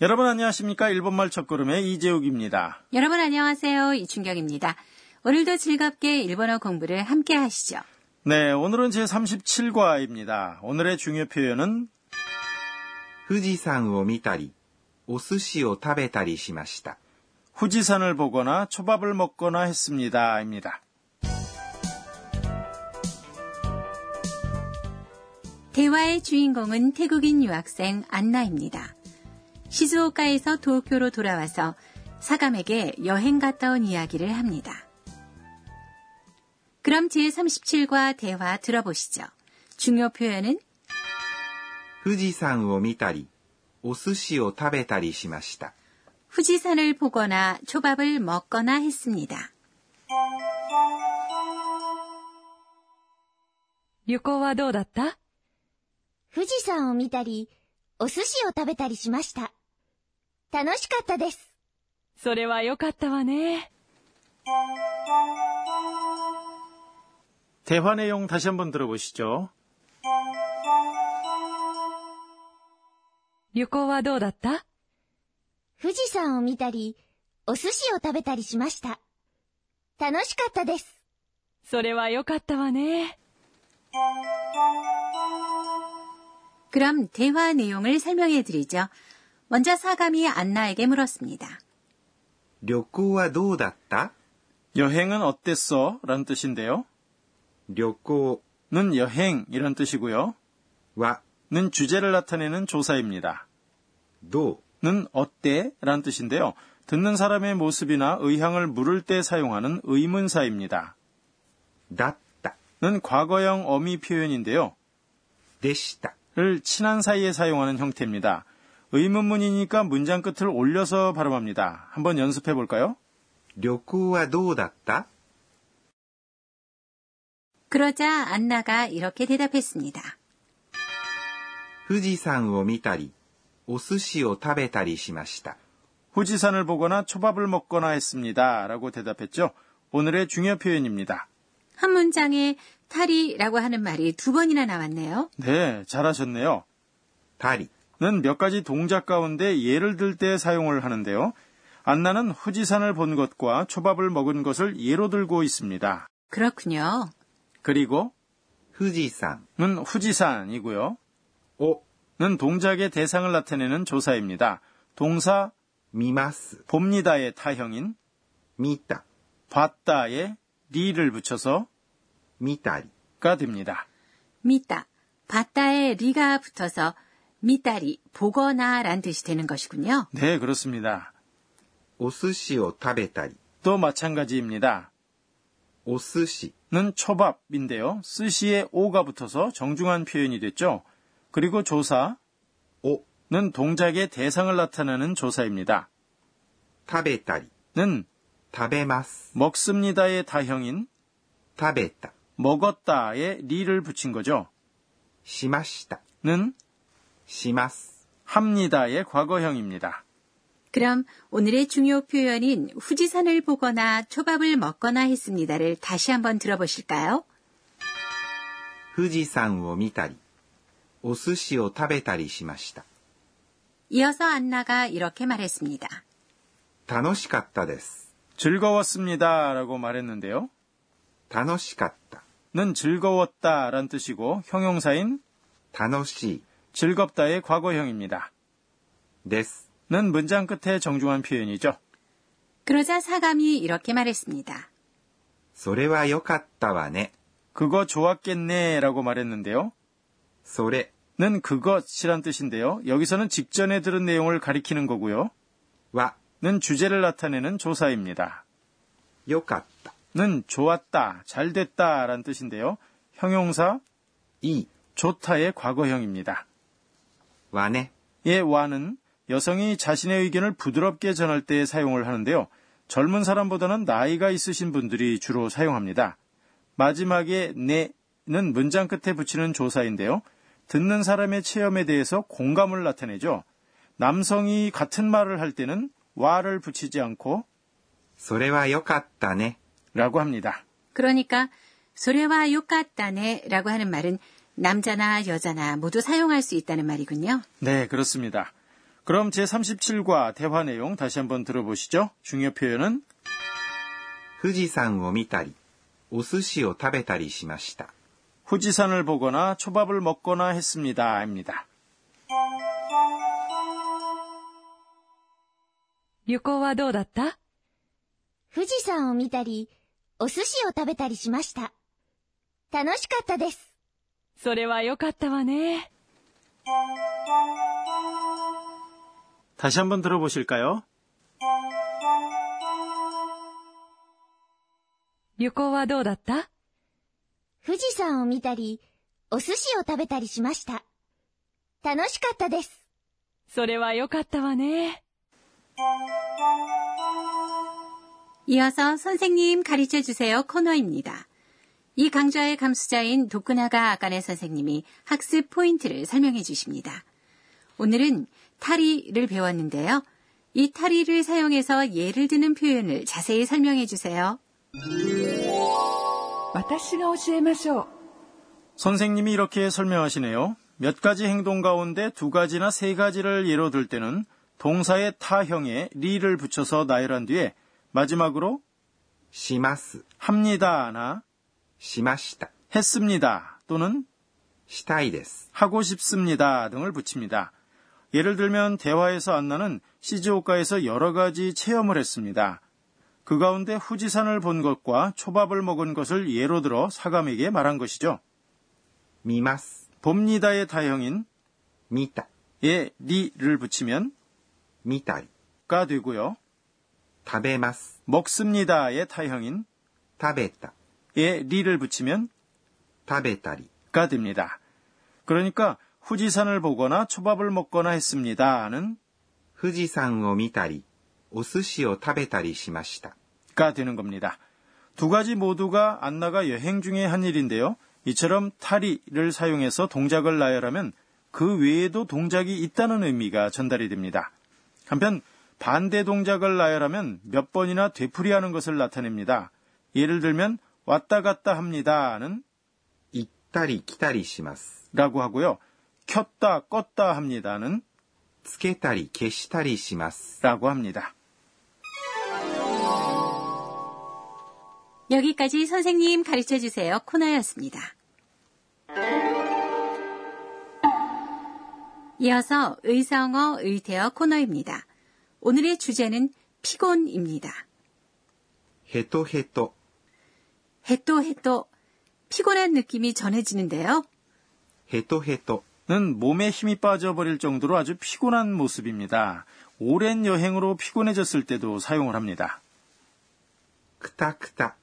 여러분 안녕하십니까? 일본말 첫걸음의 이재욱입니다. 여러분 안녕하세요. 이춘경입니다. 오늘도 즐겁게 일본어 공부를 함께 하시죠. 네, 오늘은 제37과입니다. 오늘의 중요 표현은 富士山を見たり、お寿司を食べたりしました。 후지산을 보거나 초밥을 먹거나 했습니다. 입니다. 대화의 주인공은 태국인 유학생 안나입니다. 시즈오카에서 도쿄로 돌아와서 사감에게 여행 갔다 온 이야기를 합니다. 그럼 제37과 대화 들어보시죠. 중요 표현은 富士山を見たり、お寿司を食べたりしました。 후지산을 보거나 초밥을 먹거나 했습니다. 旅行はどうだった富士山を見たり、お寿司を食べたりしました。 楽しかったです。それは良かったわね。 대화 내용 다시 한번 들어보시죠. 旅行はどうだった富士山を見たり、お寿司を食べたりしました。楽しかったです。それは良かったわね。 그럼 대화 내용을 설명해 드리죠. 먼저 사감이 안나에게 물었습니다. 旅行はどうだった 여행은 어땠어? 라는 뜻인데요. 旅行 는 여행이란 뜻이고요. は 는 주제를 나타내는 조사입니다. どう 는 어때? 라는 뜻인데요. 듣는 사람의 모습이나 의향을 물을 때 사용하는 의문사입니다. だった、 는 과거형 어미 표현인데요. でした。 를 친한 사이에 사용하는 형태입니다. 의문문이니까 문장 끝을 올려서 발음합니다. 한번 연습해 볼까요? 旅行はどうだった 그러자 안나가 이렇게 대답했습니다. 富士山を見たり、お寿司を食べたりしました。 후지산을 보거나 초밥을 먹거나 했습니다. 라고 대답했죠. 오늘의 중요 표현입니다. 한 문장에 탈이라고 하는 말이 두 번이나 나왔네요. 네, 잘하셨네요. たり、 는 는몇 가지 동작 가운데 예를 들 때 사용을 하는데요. 안나는 후지산을 본 것과 초밥을 먹은 것을 예로 들고 있습니다. 그렇군요. 그리고 후지산은 후지산이고요. 오. 는 동작의 대상을 나타내는 조사입니다. 동사 미마스 봅니다의 타형인 미다 봤다에 리를 붙여서 미다리가 됩니다. 미다 봤다에 리가 붙어서 미다리, 보거나 란 뜻이 되는 것이군요. 네, 그렇습니다. 오스시오 타베다리. 또 마찬가지입니다. 오스시는 초밥인데요. 스시에 오가 붙어서 정중한 표현이 됐죠. 그리고 조사 오는 동작의 대상을 나타내는 조사입니다. 타베다리는 타베마스 먹습니다의 다형인 타베다 먹었다의 리를 붙인 거죠. 시마시다는 します。 합니다의 과거형입니다. 그럼 오늘의 중요 표현인 후지산을 보거나 초밥을 먹거나 했습니다를 다시 한번 들어보실까요? 富士山を見たり、お寿司を食べたりしました。 이어서 안나가 이렇게 말했습니다. 楽しかったです。 즐거웠습니다. 라고 말했는데요. 楽しかった、 는 즐거웠다 란 뜻이고 형용사인 楽しい、 즐겁다의 과거형입니다. です。 는 문장 끝에 정중한 표현이죠. 그러자 사감이 이렇게 말했습니다. それは良かったわね。 그거 좋았겠네 라고 말했는데요. それ 는 그것이란 뜻인데요. 여기서는 직전에 들은 내용을 가리키는 거고요. は 는 주제를 나타내는 조사입니다. 良かった、 는 좋았다, 잘 됐다 란 뜻인데요. 형용사 いい、 좋다의 과거형입니다. わね。 예, 와는 여성이 자신의 의견을 부드럽게 전할 때 사용을 하는데요. 젊은 사람보다는 나이가 있으신 분들이 주로 사용합니다. 마지막에 네는 문장 끝에 붙이는 조사인데요. 듣는 사람의 체험에 대해서 공감을 나타내죠. 남성이 같은 말을 할 때는 와를 붙이지 않고 それは良かったね。 라고 합니다. 그러니까 소래와 욕같다네 라고 하는 말은 남자나 여자나 모두 사용할 수 있다는 말이군요. 네, 그렇습니다. 그럼 제37과 대화 내용 다시 한번 들어보시죠. 중요 표현은 富士山を見たり、お寿司を食べたりしました。 후지산을 보거나 초밥을 먹거나 했습니다. 입니다. 旅行はどうだった富士山を見たり、お寿司を食べたりしました。楽しかったです。 それはよかったわね。 다시 한번 들어보실까요? 旅行はどうだった富士山を見たり、お寿司を食べたりしました。楽しかったです。それはよかったわね。 이어서 선생님 가르쳐 주세요 코너입니다. 이 강좌의 감수자인 도쿠나가 아까네 선생님이 학습 포인트를 설명해 주십니다. 오늘은 타리를 배웠는데요. 이 타리를 사용해서 예를 드는 표현을 자세히 설명해 주세요. 선생님이 이렇게 설명하시네요. 몇 가지 행동 가운데 두 가지나 세 가지를 예로 들 때는 동사의 타형에 리를 붙여서 나열한 뒤에 마지막으로 시마스 합니다나 しました、 했습니다 또는 したいです。 하고 싶습니다 등을 붙입니다. 예를 들면 대화에서 안나는 시즈오카에서 여러 가지 체험을 했습니다. 그 가운데 후지산을 본 것과 초밥을 먹은 것을 예로 들어 사감에게 말한 것이죠. 見ます、 봅니다의 타형인 見た、 예, 리를 붙이면 見たり、 가 되고요. 食べます、 먹습니다의 타형인 食べた、 예, 에 리를 붙이면 다베다리가 됩니다. 그러니까 후지산을 보거나 초밥을 먹거나 했습니다는 후지산을 미다리, 오스시오 타베다리 시마시다가 되는 겁니다. 두 가지 모두가 안나가 여행 중에 한 일인데요. 이처럼 타리를 사용해서 동작을 나열하면 그 외에도 동작이 있다는 의미가 전달이 됩니다. 한편 반대 동작을 나열하면 몇 번이나 되풀이하는 것을 나타냅니다. 예를 들면 왔다 갔다 합니다는 行ったり来たりします。 라고 하고요. 켰다 껐다 합니다는 つけたり消したりします。 라고 합니다. 여기까지 선생님 가르쳐 주세요 코너였습니다. 이어서 의성어 의태어 코너입니다. 오늘의 주제는 피곤입니다. ヘトヘト、 해또 해또 피곤한 느낌이 전해지는데요. 해또 해또는 몸에 힘이 빠져버릴 정도로 아주 피곤한 모습입니다. 오랜 여행으로 피곤해졌을 때도 사용을 합니다. 크닥크닥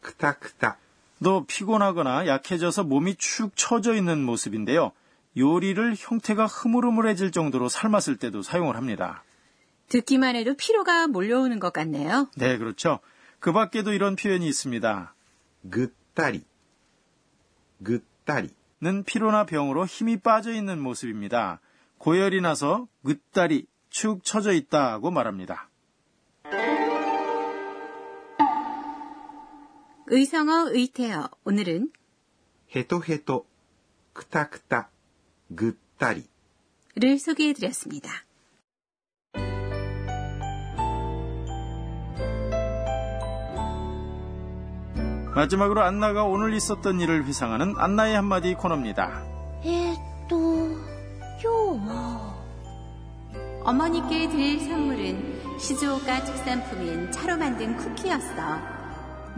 크닥크닥 또 피곤하거나 약해져서 몸이 축 처져 있는 모습인데요. 요리를 형태가 흐물흐물해질 정도로 삶았을 때도 사용을 합니다. 듣기만 해도 피로가 몰려오는 것 같네요. 네, 그렇죠. 그 밖에도 이런 표현이 있습니다. 그따리, 그따리는 피로나 병으로 힘이 빠져 있는 모습입니다. 고열이 나서 그따리, 축 처져 있다고 말합니다. 의성어 의태어 오늘은 헤토헤토, 크타크타, 그따리를 소개해드렸습니다. 마지막으로 안나가 오늘 있었던 일을 회상하는 안나의 한마디 코너입니다. 에또요 뭐. 어머니께 드릴 선물은 시즈오카 특산품인 차로 만든 쿠키였어.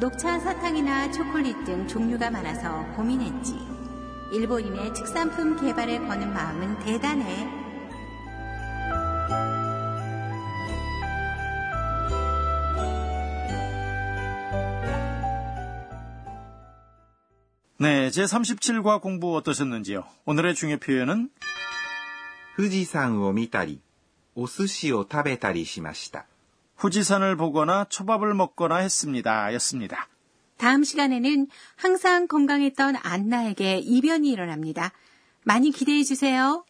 녹차 사탕이나 초콜릿 등 종류가 많아서 고민했지. 일본인의 특산품 개발에 거는 마음은 대단해. 네, 제37과 공부 어떠셨는지요? 오늘의 중요 표현은 富士山を見たり、お寿司を食べたりしました。 후지산을 보거나 초밥을 먹거나 했습니다. 였습니다. 다음 시간에는 항상 건강했던 안나에게 이변이 일어납니다. 많이 기대해 주세요.